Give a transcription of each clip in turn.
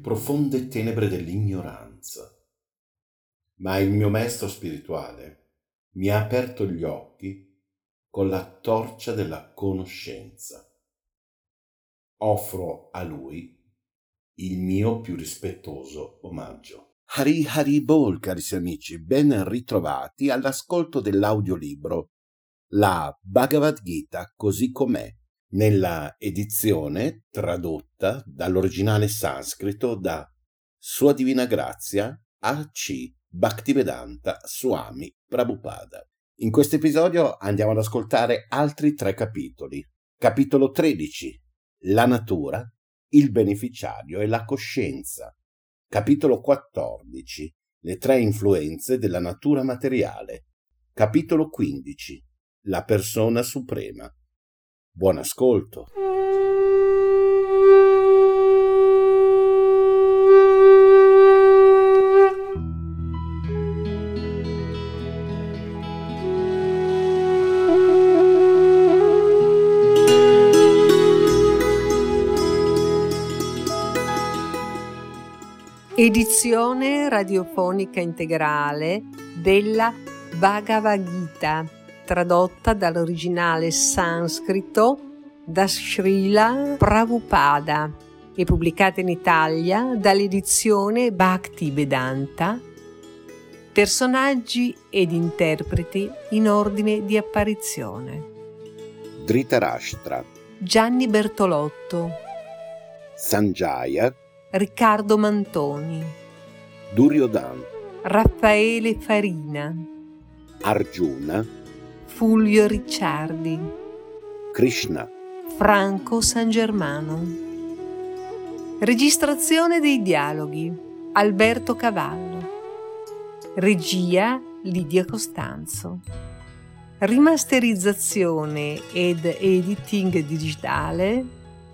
Profonde tenebre dell'ignoranza, ma il mio maestro spirituale mi ha aperto gli occhi con la torcia della conoscenza. Offro a lui il mio più rispettoso omaggio. Hari Hari Bol, carissimi amici, ben ritrovati all'ascolto dell'audiolibro La Bhagavad Gita così com'è, nella edizione tradotta dall'originale sanscrito da Sua Divina Grazia A.C. Bhaktivedanta Swami Prabhupada. In questo episodio andiamo ad ascoltare altri tre capitoli. Capitolo 13. La natura, il beneficiario e la coscienza. Capitolo 14. Le tre influenze della natura materiale. Capitolo 15. La persona suprema. Buon ascolto. Edizione radiofonica integrale della Bhagavad Gita, tradotta dall'originale sanscrito da Srila Prabhupada e pubblicata in Italia dall'edizione Bhakti Vedanta. Personaggi ed interpreti in ordine di apparizione. Dhritarashtra, Gianni Bertolotto, Sanjaya, Riccardo Mantoni, Duryodan, Raffaele Farina, Arjuna, Fulvio Ricciardi, Krishna, Franco San Germano. Registrazione dei dialoghi Alberto Cavallo. Regia Lidia Costanzo. Rimasterizzazione ed editing digitale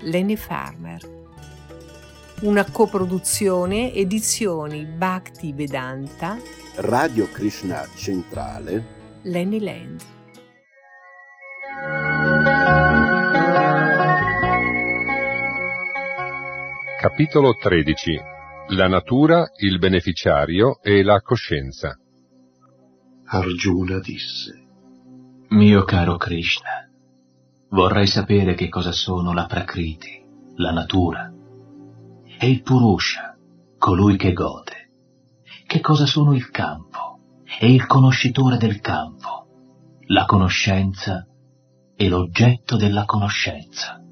Lenny Farmer una coproduzione edizioni Bhakti Vedanta, Radio Krishna Centrale, Lenny Land. Capitolo 13 La natura, il beneficiario e la coscienza. Arjuna disse, Mio caro Krishna, vorrei sapere che cosa sono la Prakriti, la natura, e il Purusha, colui che gode. Che cosa sono il campo e il conoscitore del campo, la conoscenza e l'oggetto della conoscenza.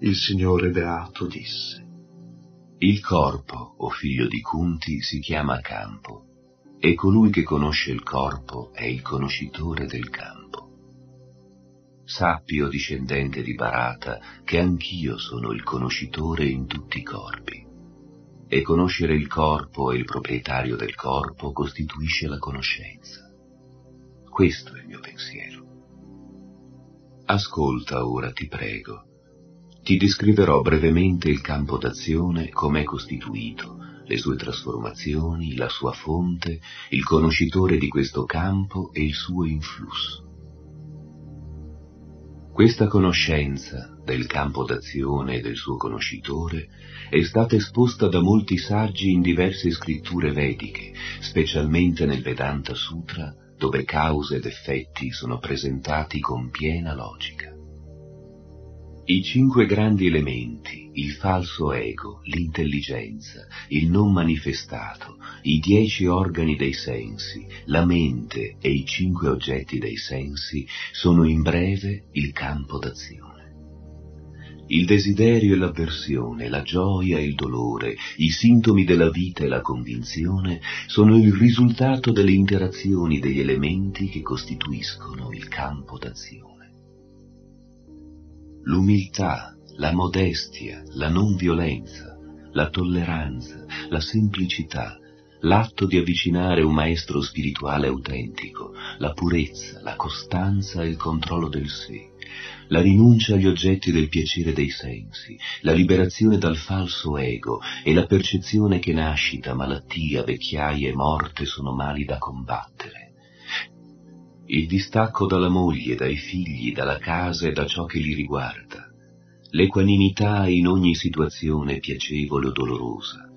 Il Signore Beato disse, Il corpo, o figlio di Kunti, si chiama campo, e colui che conosce il corpo è il conoscitore del campo. Sappi, o discendente di Barata, che anch'io sono il conoscitore in tutti i corpi. E conoscere il corpo e il proprietario del corpo costituisce la conoscenza. Questo è il mio pensiero. Ascolta ora, ti prego. Ti descriverò brevemente il campo d'azione, com'è costituito, le sue trasformazioni, la sua fonte, il conoscitore di questo campo e il suo influsso. Questa conoscenza del campo d'azione e del suo conoscitore è stata esposta da molti saggi in diverse scritture vediche, specialmente nel Vedanta Sutra, dove cause ed effetti sono presentati con piena logica. I cinque grandi elementi, il falso ego, l'intelligenza, il non manifestato, i dieci organi dei sensi, la mente e i cinque oggetti dei sensi sono in breve il campo d'azione. Il desiderio e l'avversione, la gioia e il dolore, i sintomi della vita e la convinzione sono il risultato delle interazioni degli elementi che costituiscono il campo d'azione l'umiltà, la modestia, la non violenza, la tolleranza, la semplicità, l'atto di avvicinare un maestro spirituale autentico, la purezza, la costanza e il controllo del sé, la rinuncia agli oggetti del piacere dei sensi, la liberazione dal falso ego e la percezione che nascita, malattia, vecchiaia e morte sono mali da combattere il distacco dalla moglie, dai figli, dalla casa e da ciò che li riguarda, l'equanimità in ogni situazione piacevole o dolorosa,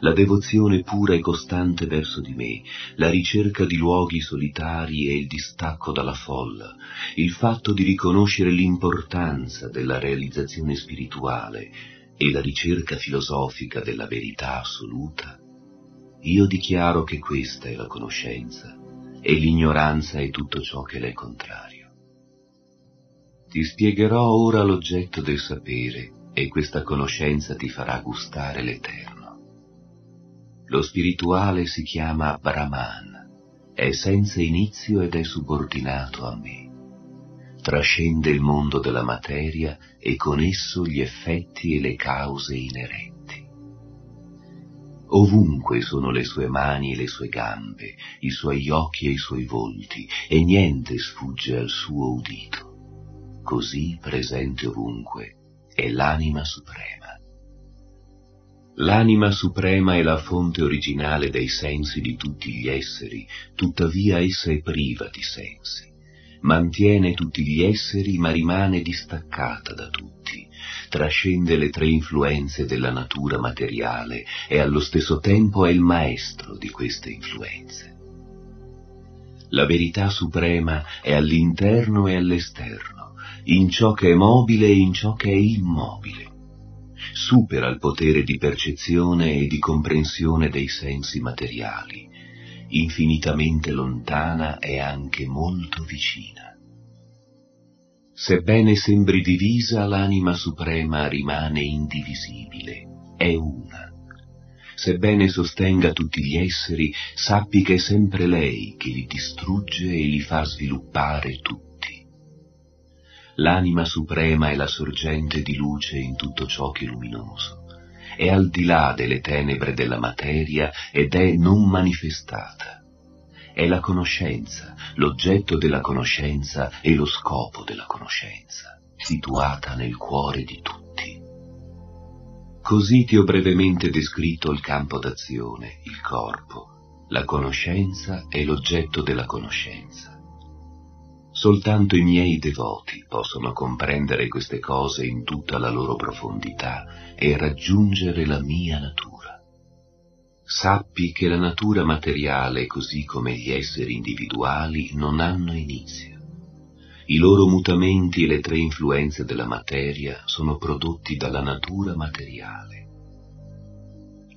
la devozione pura e costante verso di me, la ricerca di luoghi solitari e il distacco dalla folla, il fatto di riconoscere l'importanza della realizzazione spirituale e la ricerca filosofica della verità assoluta, io dichiaro che questa è la conoscenza e l'ignoranza è tutto ciò che le è contrario. Ti spiegherò ora l'oggetto del sapere e questa conoscenza ti farà gustare l'eterno. Lo spirituale si chiama Brahman, è senza inizio ed è subordinato a me. Trascende il mondo della materia e con esso gli effetti e le cause inerenti. Ovunque sono le sue mani e le sue gambe, i suoi occhi e i suoi volti, e niente sfugge al suo udito. Così presente ovunque è l'anima suprema. L'anima suprema è la fonte originale dei sensi di tutti gli esseri, tuttavia essa è priva di sensi. Mantiene tutti gli esseri ma rimane distaccata da tutti, trascende le tre influenze della natura materiale e allo stesso tempo è il maestro di queste influenze. La verità suprema è all'interno e all'esterno, in ciò che è mobile e in ciò che è immobile supera il potere di percezione e di comprensione dei sensi materiali, infinitamente lontana e anche molto vicina. Sebbene sembri divisa, l'anima suprema rimane indivisibile, è una. Sebbene sostenga tutti gli esseri, sappi che è sempre lei che li distrugge e li fa sviluppare tutti l'anima suprema è la sorgente di luce in tutto ciò che è luminoso, è al di là delle tenebre della materia ed è non manifestata. È la conoscenza, l'oggetto della conoscenza e lo scopo della conoscenza, situata nel cuore di tutti. Così ti ho brevemente descritto il campo d'azione, il corpo, la conoscenza e l'oggetto della conoscenza. Soltanto i miei devoti possono comprendere queste cose in tutta la loro profondità e raggiungere la mia natura. Sappi che la natura materiale, così come gli esseri individuali, non hanno inizio. I loro mutamenti e le tre influenze della materia sono prodotti dalla natura materiale.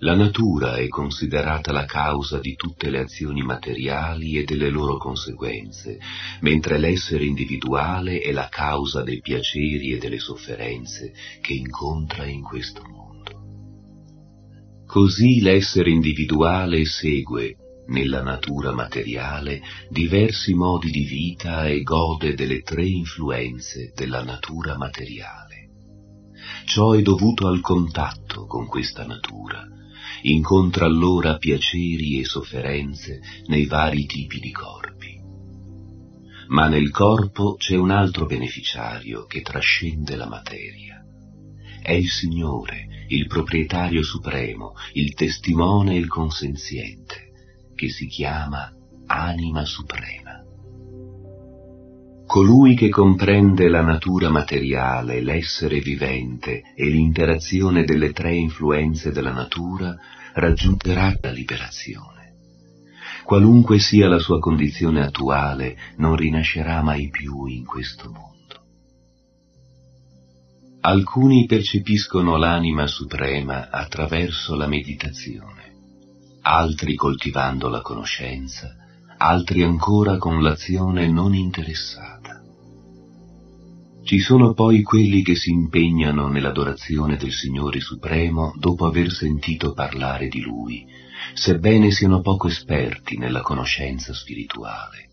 La natura è considerata la causa di tutte le azioni materiali e delle loro conseguenze, mentre l'essere individuale è la causa dei piaceri e delle sofferenze che incontra in questo mondo. Così l'essere individuale segue, nella natura materiale, diversi modi di vita e gode delle tre influenze della natura materiale. Ciò è dovuto al contatto con questa natura, incontra allora piaceri e sofferenze nei vari tipi di corpi. Ma nel corpo c'è un altro beneficiario che trascende la materia. È il Signore, il proprietario supremo, il testimone e il consenziente, che si chiama anima suprema. Colui che comprende la natura materiale, l'essere vivente e l'interazione delle tre influenze della natura raggiungerà la liberazione. Qualunque sia la sua condizione attuale, non rinascerà mai più in questo mondo. Alcuni percepiscono l'anima suprema attraverso la meditazione, altri coltivando la conoscenza, altri ancora con l'azione non interessata. Ci sono poi quelli che si impegnano nell'adorazione del Signore Supremo dopo aver sentito parlare di Lui, sebbene siano poco esperti nella conoscenza spirituale.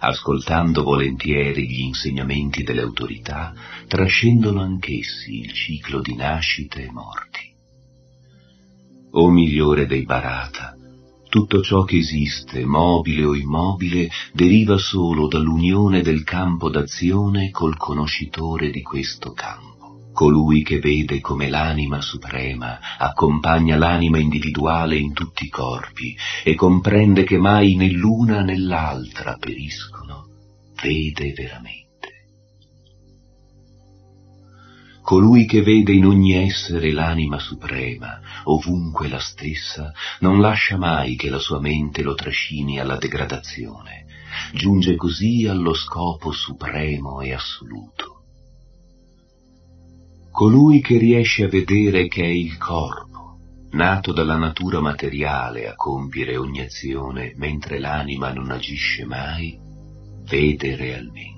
Ascoltando volentieri gli insegnamenti delle autorità, trascendono anch'essi il ciclo di nascite e morti. O migliore dei Barata, tutto ciò che esiste, mobile o immobile, deriva solo dall'unione del campo d'azione col conoscitore di questo campo. Colui che vede come l'anima suprema accompagna l'anima individuale in tutti i corpi e comprende che mai né l'una né l'altra periscono, vede veramente. Colui che vede in ogni essere l'anima suprema, ovunque la stessa, non lascia mai che la sua mente lo trascini alla degradazione, giunge così allo scopo supremo e assoluto. Colui che riesce a vedere che è il corpo, nato dalla natura materiale a compiere ogni azione mentre l'anima non agisce mai, vede realmente.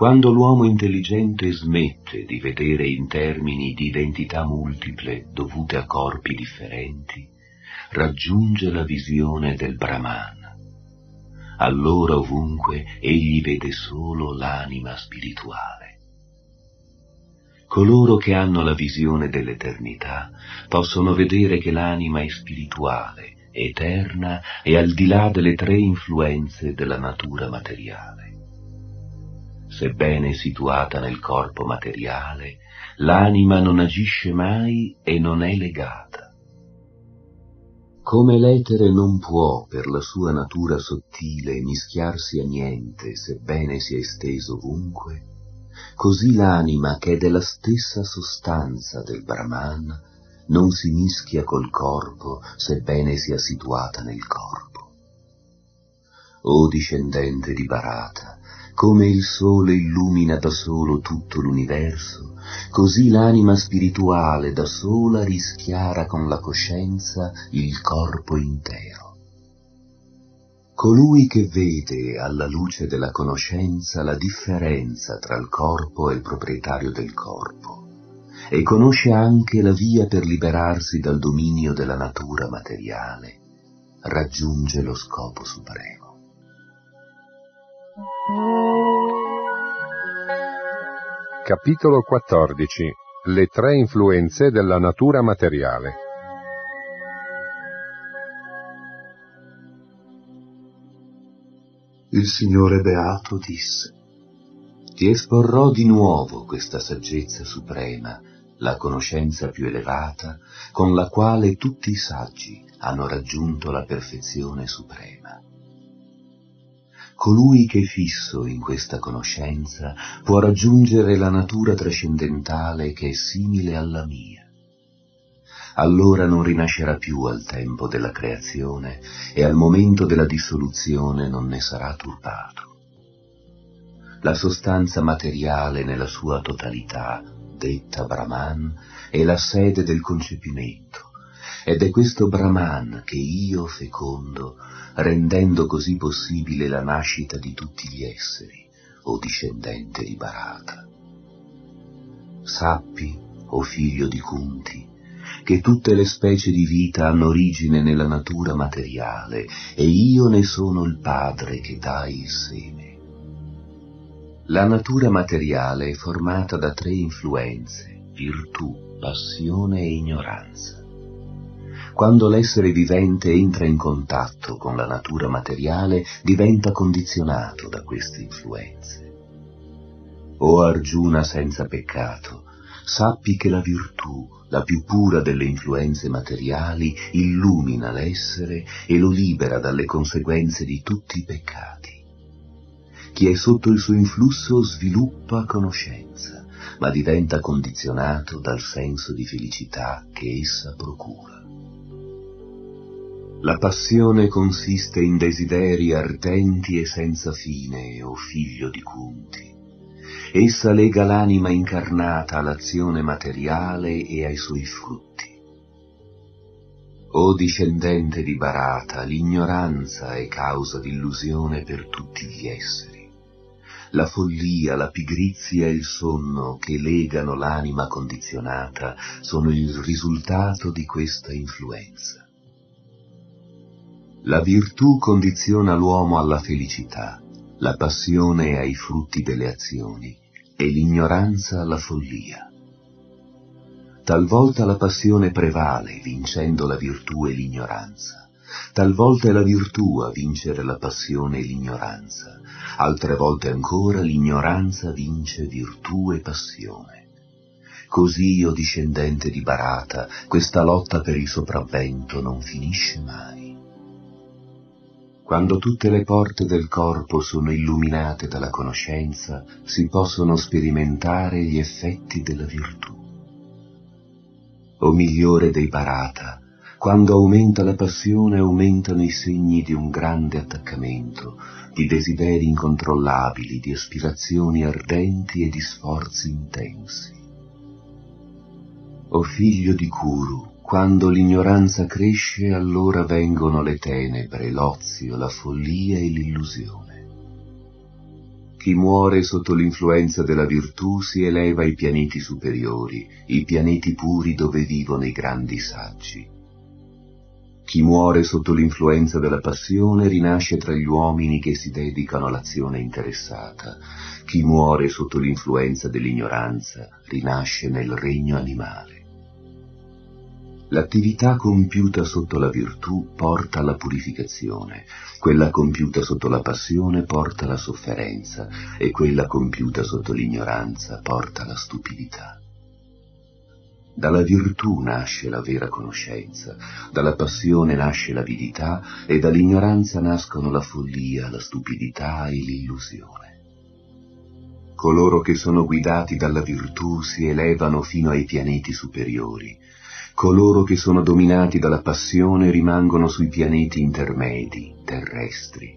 Quando l'uomo intelligente smette di vedere in termini di identità multiple dovute a corpi differenti, raggiunge la visione del Brahman. Allora ovunque egli vede solo l'anima spirituale. Coloro che hanno la visione dell'eternità possono vedere che l'anima è spirituale, eterna e al di là delle tre influenze della natura materiale sebbene situata nel corpo materiale, l'anima non agisce mai e non è legata. Come l'etere non può, per la sua natura sottile, mischiarsi a niente, sebbene sia esteso ovunque, così l'anima, che è della stessa sostanza del Brahman, non si mischia col corpo, sebbene sia situata nel corpo. O discendente di Barata, come il sole illumina da solo tutto l'universo, così l'anima spirituale da sola rischiara con la coscienza il corpo intero. Colui che vede alla luce della conoscenza la differenza tra il corpo e il proprietario del corpo, e conosce anche la via per liberarsi dal dominio della natura materiale, raggiunge lo scopo supremo. Capitolo 14 Le tre influenze della natura materiale Il Signore Beato disse, Ti esporrò di nuovo questa saggezza suprema, la conoscenza più elevata, con la quale tutti i saggi hanno raggiunto la perfezione suprema. Colui che è fisso in questa conoscenza può raggiungere la natura trascendentale che è simile alla mia. Allora non rinascerà più al tempo della creazione e al momento della dissoluzione non ne sarà turbato. La sostanza materiale nella sua totalità, detta Brahman, è la sede del concepimento, ed è questo Brahman che io fecondo rendendo così possibile la nascita di tutti gli esseri, o discendente di Barata. Sappi, o figlio di Kunti, che tutte le specie di vita hanno origine nella natura materiale e io ne sono il padre che dà il seme. La natura materiale è formata da tre influenze, virtù, passione e ignoranza quando l'essere vivente entra in contatto con la natura materiale, diventa condizionato da queste influenze. O Arjuna senza peccato, sappi che la virtù, la più pura delle influenze materiali, illumina l'essere e lo libera dalle conseguenze di tutti i peccati. Chi è sotto il suo influsso sviluppa conoscenza, ma diventa condizionato dal senso di felicità che essa procura. La passione consiste in desideri ardenti e senza fine, o figlio di Kunti. Essa lega l'anima incarnata all'azione materiale e ai suoi frutti. O discendente di Barata, l'ignoranza è causa d'illusione per tutti gli esseri. La follia, la pigrizia e il sonno che legano l'anima condizionata sono il risultato di questa influenza. La virtù condiziona l'uomo alla felicità, la passione ai frutti delle azioni e l'ignoranza alla follia. Talvolta la passione prevale, vincendo la virtù e l'ignoranza. Talvolta è la virtù a vincere la passione e l'ignoranza. Altre volte ancora l'ignoranza vince virtù e passione. Così, io discendente di Barata, questa lotta per il sopravvento non finisce mai. Quando tutte le porte del corpo sono illuminate dalla conoscenza, si possono sperimentare gli effetti della virtù. O migliore dei Bharata, quando aumenta la passione aumentano i segni di un grande attaccamento, di desideri incontrollabili, di aspirazioni ardenti e di sforzi intensi. O figlio di Kuru, quando l'ignoranza cresce allora vengono le tenebre, l'ozio, la follia e l'illusione. Chi muore sotto l'influenza della virtù si eleva ai pianeti superiori, i pianeti puri dove vivono i grandi saggi. Chi muore sotto l'influenza della passione rinasce tra gli uomini che si dedicano all'azione interessata. Chi muore sotto l'influenza dell'ignoranza rinasce nel regno animale. L'attività compiuta sotto la virtù porta alla purificazione, quella compiuta sotto la passione porta alla sofferenza e quella compiuta sotto l'ignoranza porta alla stupidità. Dalla virtù nasce la vera conoscenza, dalla passione nasce l'avidità e dall'ignoranza nascono la follia, la stupidità e l'illusione. Coloro che sono guidati dalla virtù si elevano fino ai pianeti superiori, coloro che sono dominati dalla passione rimangono sui pianeti intermedi, terrestri,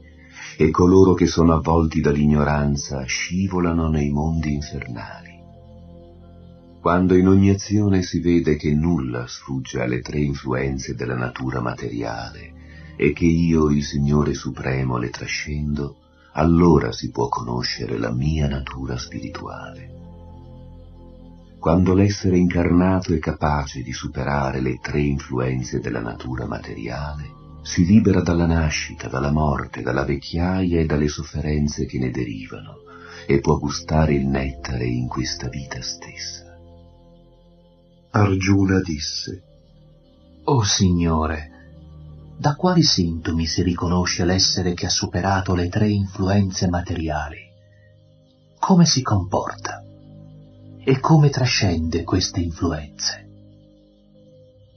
e coloro che sono avvolti dall'ignoranza scivolano nei mondi infernali. Quando in ogni azione si vede che nulla sfugge alle tre influenze della natura materiale e che io, il Signore Supremo, le trascendo, allora si può conoscere la mia natura spirituale. Quando l'essere incarnato è capace di superare le tre influenze della natura materiale, si libera dalla nascita, dalla morte, dalla vecchiaia e dalle sofferenze che ne derivano e può gustare il nettare in questa vita stessa. Arjuna disse, O oh Signore, da quali sintomi si riconosce l'essere che ha superato le tre influenze materiali? Come si comporta? E come trascende queste influenze.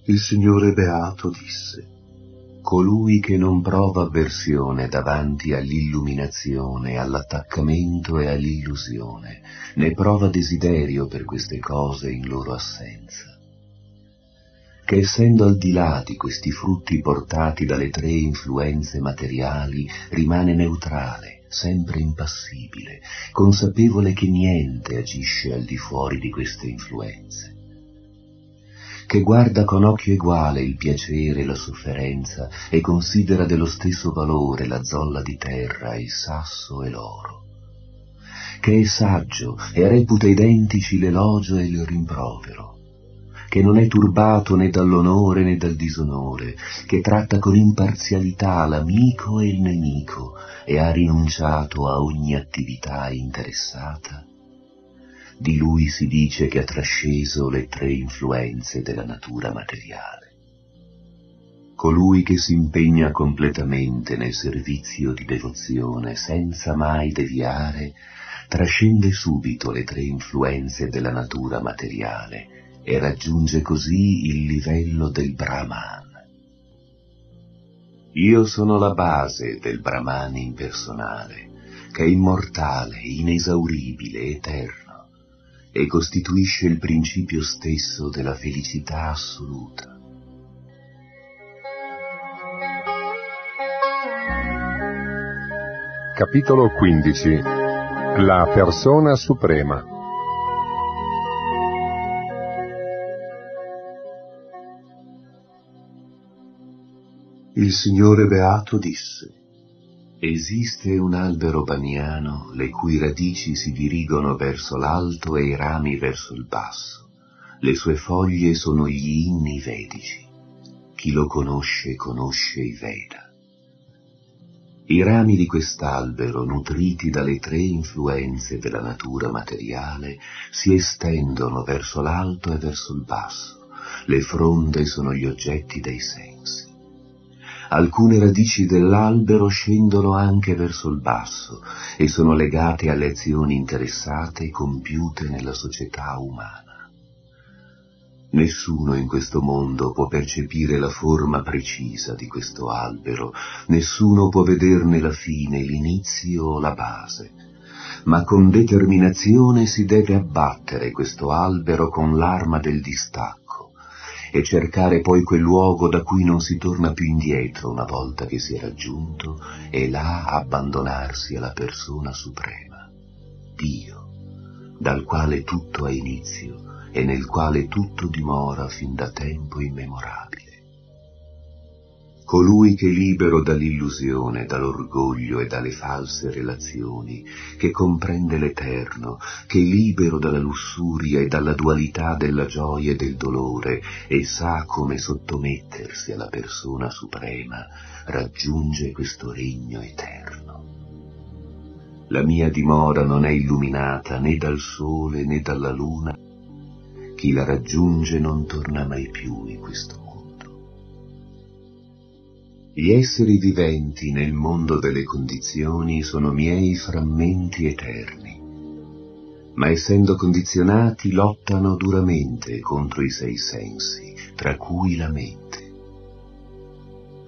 Il Signore Beato disse, Colui che non prova avversione davanti all'illuminazione, all'attaccamento e all'illusione, né prova desiderio per queste cose in loro assenza che essendo al di là di questi frutti portati dalle tre influenze materiali, rimane neutrale, sempre impassibile, consapevole che niente agisce al di fuori di queste influenze, che guarda con occhio eguale il piacere e la sofferenza e considera dello stesso valore la zolla di terra, il sasso e l'oro, che è saggio e reputa identici l'elogio e il rimprovero, che non è turbato né dall'onore né dal disonore, che tratta con imparzialità l'amico e il nemico e ha rinunciato a ogni attività interessata, di lui si dice che ha trasceso le tre influenze della natura materiale. Colui che si impegna completamente nel servizio di devozione senza mai deviare, trascende subito le tre influenze della natura materiale e raggiunge così il livello del Brahman. Io sono la base del Brahman impersonale, che è immortale, inesauribile, eterno, e costituisce il principio stesso della felicità assoluta. Capitolo 15 La persona suprema Il Signore Beato disse, Esiste un albero baniano le cui radici si dirigono verso l'alto e i rami verso il basso. Le sue foglie sono gli inni vedici. Chi lo conosce conosce i Veda. I rami di quest'albero, nutriti dalle tre influenze della natura materiale, si estendono verso l'alto e verso il basso. Le fronde sono gli oggetti dei sensi alcune radici dell'albero scendono anche verso il basso e sono legate alle azioni interessate compiute nella società umana. Nessuno in questo mondo può percepire la forma precisa di questo albero, nessuno può vederne la fine, l'inizio o la base, ma con determinazione si deve abbattere questo albero con l'arma del distacco e cercare poi quel luogo da cui non si torna più indietro una volta che si è raggiunto e là abbandonarsi alla persona suprema, Dio, dal quale tutto ha inizio e nel quale tutto dimora fin da tempo immemorabile. Colui che libero dall'illusione, dall'orgoglio e dalle false relazioni, che comprende l'eterno, che libero dalla lussuria e dalla dualità della gioia e del dolore e sa come sottomettersi alla persona suprema, raggiunge questo regno eterno. La mia dimora non è illuminata né dal sole né dalla luna, chi la raggiunge non torna mai più in questo. Gli esseri viventi nel mondo delle condizioni sono miei frammenti eterni, ma essendo condizionati lottano duramente contro i sei sensi, tra cui la mente.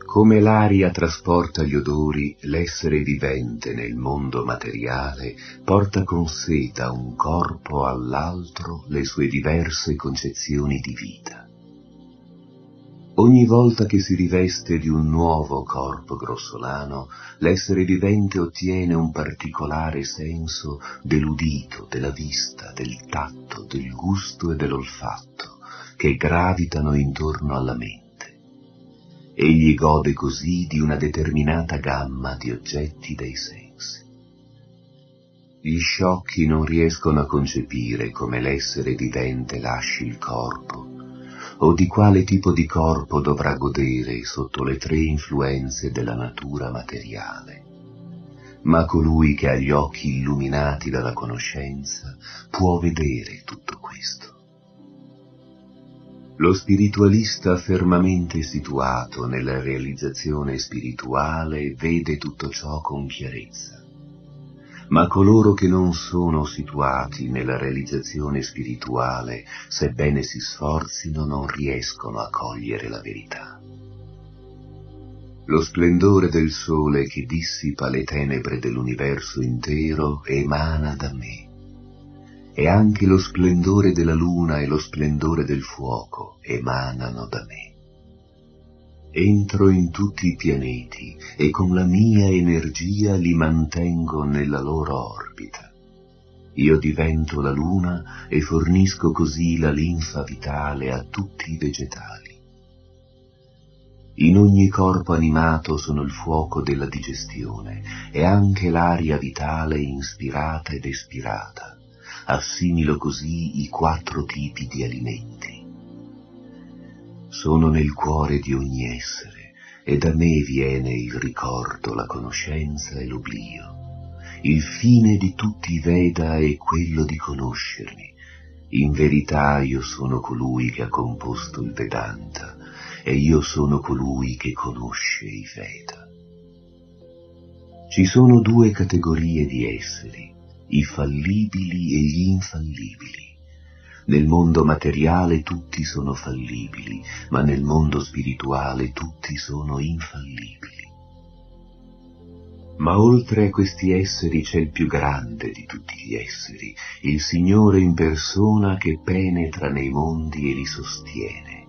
Come l'aria trasporta gli odori, l'essere vivente nel mondo materiale porta con sé da un corpo all'altro le sue diverse concezioni di vita. Ogni volta che si riveste di un nuovo corpo grossolano, l'essere vivente ottiene un particolare senso dell'udito, della vista, del tatto, del gusto e dell'olfatto, che gravitano intorno alla mente. Egli gode così di una determinata gamma di oggetti dei sensi. Gli sciocchi non riescono a concepire come l'essere vivente lasci il corpo, o di quale tipo di corpo dovrà godere sotto le tre influenze della natura materiale. Ma colui che ha gli occhi illuminati dalla conoscenza può vedere tutto questo. Lo spiritualista fermamente situato nella realizzazione spirituale vede tutto ciò con chiarezza, ma coloro che non sono situati nella realizzazione spirituale, sebbene si sforzino, non riescono a cogliere la verità. Lo splendore del sole che dissipa le tenebre dell'universo intero emana da me e anche lo splendore della luna e lo splendore del fuoco emanano da me. Entro in tutti i pianeti e con la mia energia li mantengo nella loro orbita. Io divento la luna e fornisco così la linfa vitale a tutti i vegetali. In ogni corpo animato sono il fuoco della digestione e anche l'aria vitale inspirata ed espirata assimilo così i quattro tipi di alimenti. Sono nel cuore di ogni essere e da me viene il ricordo, la conoscenza e l'oblio. Il fine di tutti i Veda è quello di conoscermi. In verità io sono colui che ha composto il Vedanta e io sono colui che conosce i Veda. Ci sono due categorie di esseri, i fallibili e gli infallibili. Nel mondo materiale tutti sono fallibili, ma nel mondo spirituale tutti sono infallibili. Ma oltre a questi esseri c'è il più grande di tutti gli esseri, il Signore in persona che penetra nei mondi e li sostiene.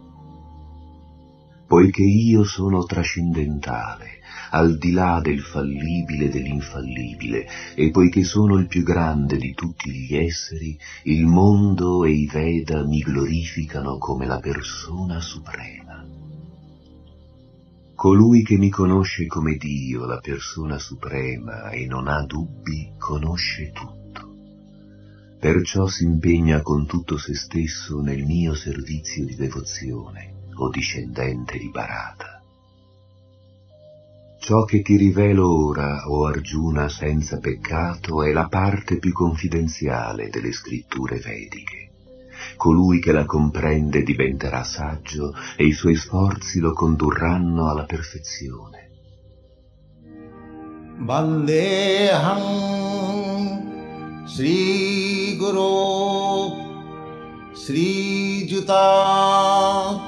Poiché io sono trascendentale, al di là del fallibile e dell'infallibile, e poiché sono il più grande di tutti gli esseri, il mondo e i Veda mi glorificano come la persona suprema. Colui che mi conosce come Dio, la persona suprema, e non ha dubbi, conosce tutto. Perciò si impegna con tutto se stesso nel mio servizio di devozione, o discendente di Barata. Ciò che ti rivelo ora, o oh Argiuna senza peccato, è la parte più confidenziale delle scritture vediche. Colui che la comprende diventerà saggio e i suoi sforzi lo condurranno alla perfezione. Vandeham Sri Guru Sri Juta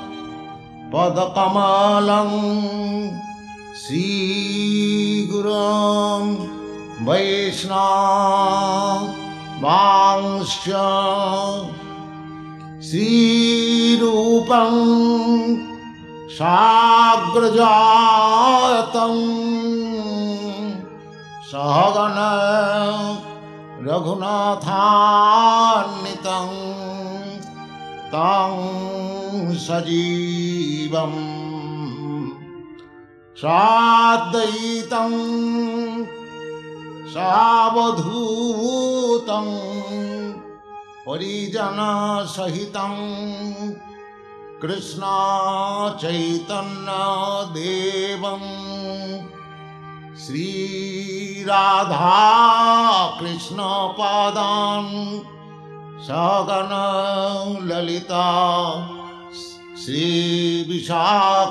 Padakamalam श्रीगुरुं वैष्णवांश्च श्रीरूपं साग्रजातं सहगण रघुनाथान्वितं तं सजीवम् श्राद्वैतं सावधूतं परिजनसहितं कृष्णा चैतन्यदेवं श्रीराधाकृष्णपादान् सगनललिता শ্রী বিশাখান্বিতান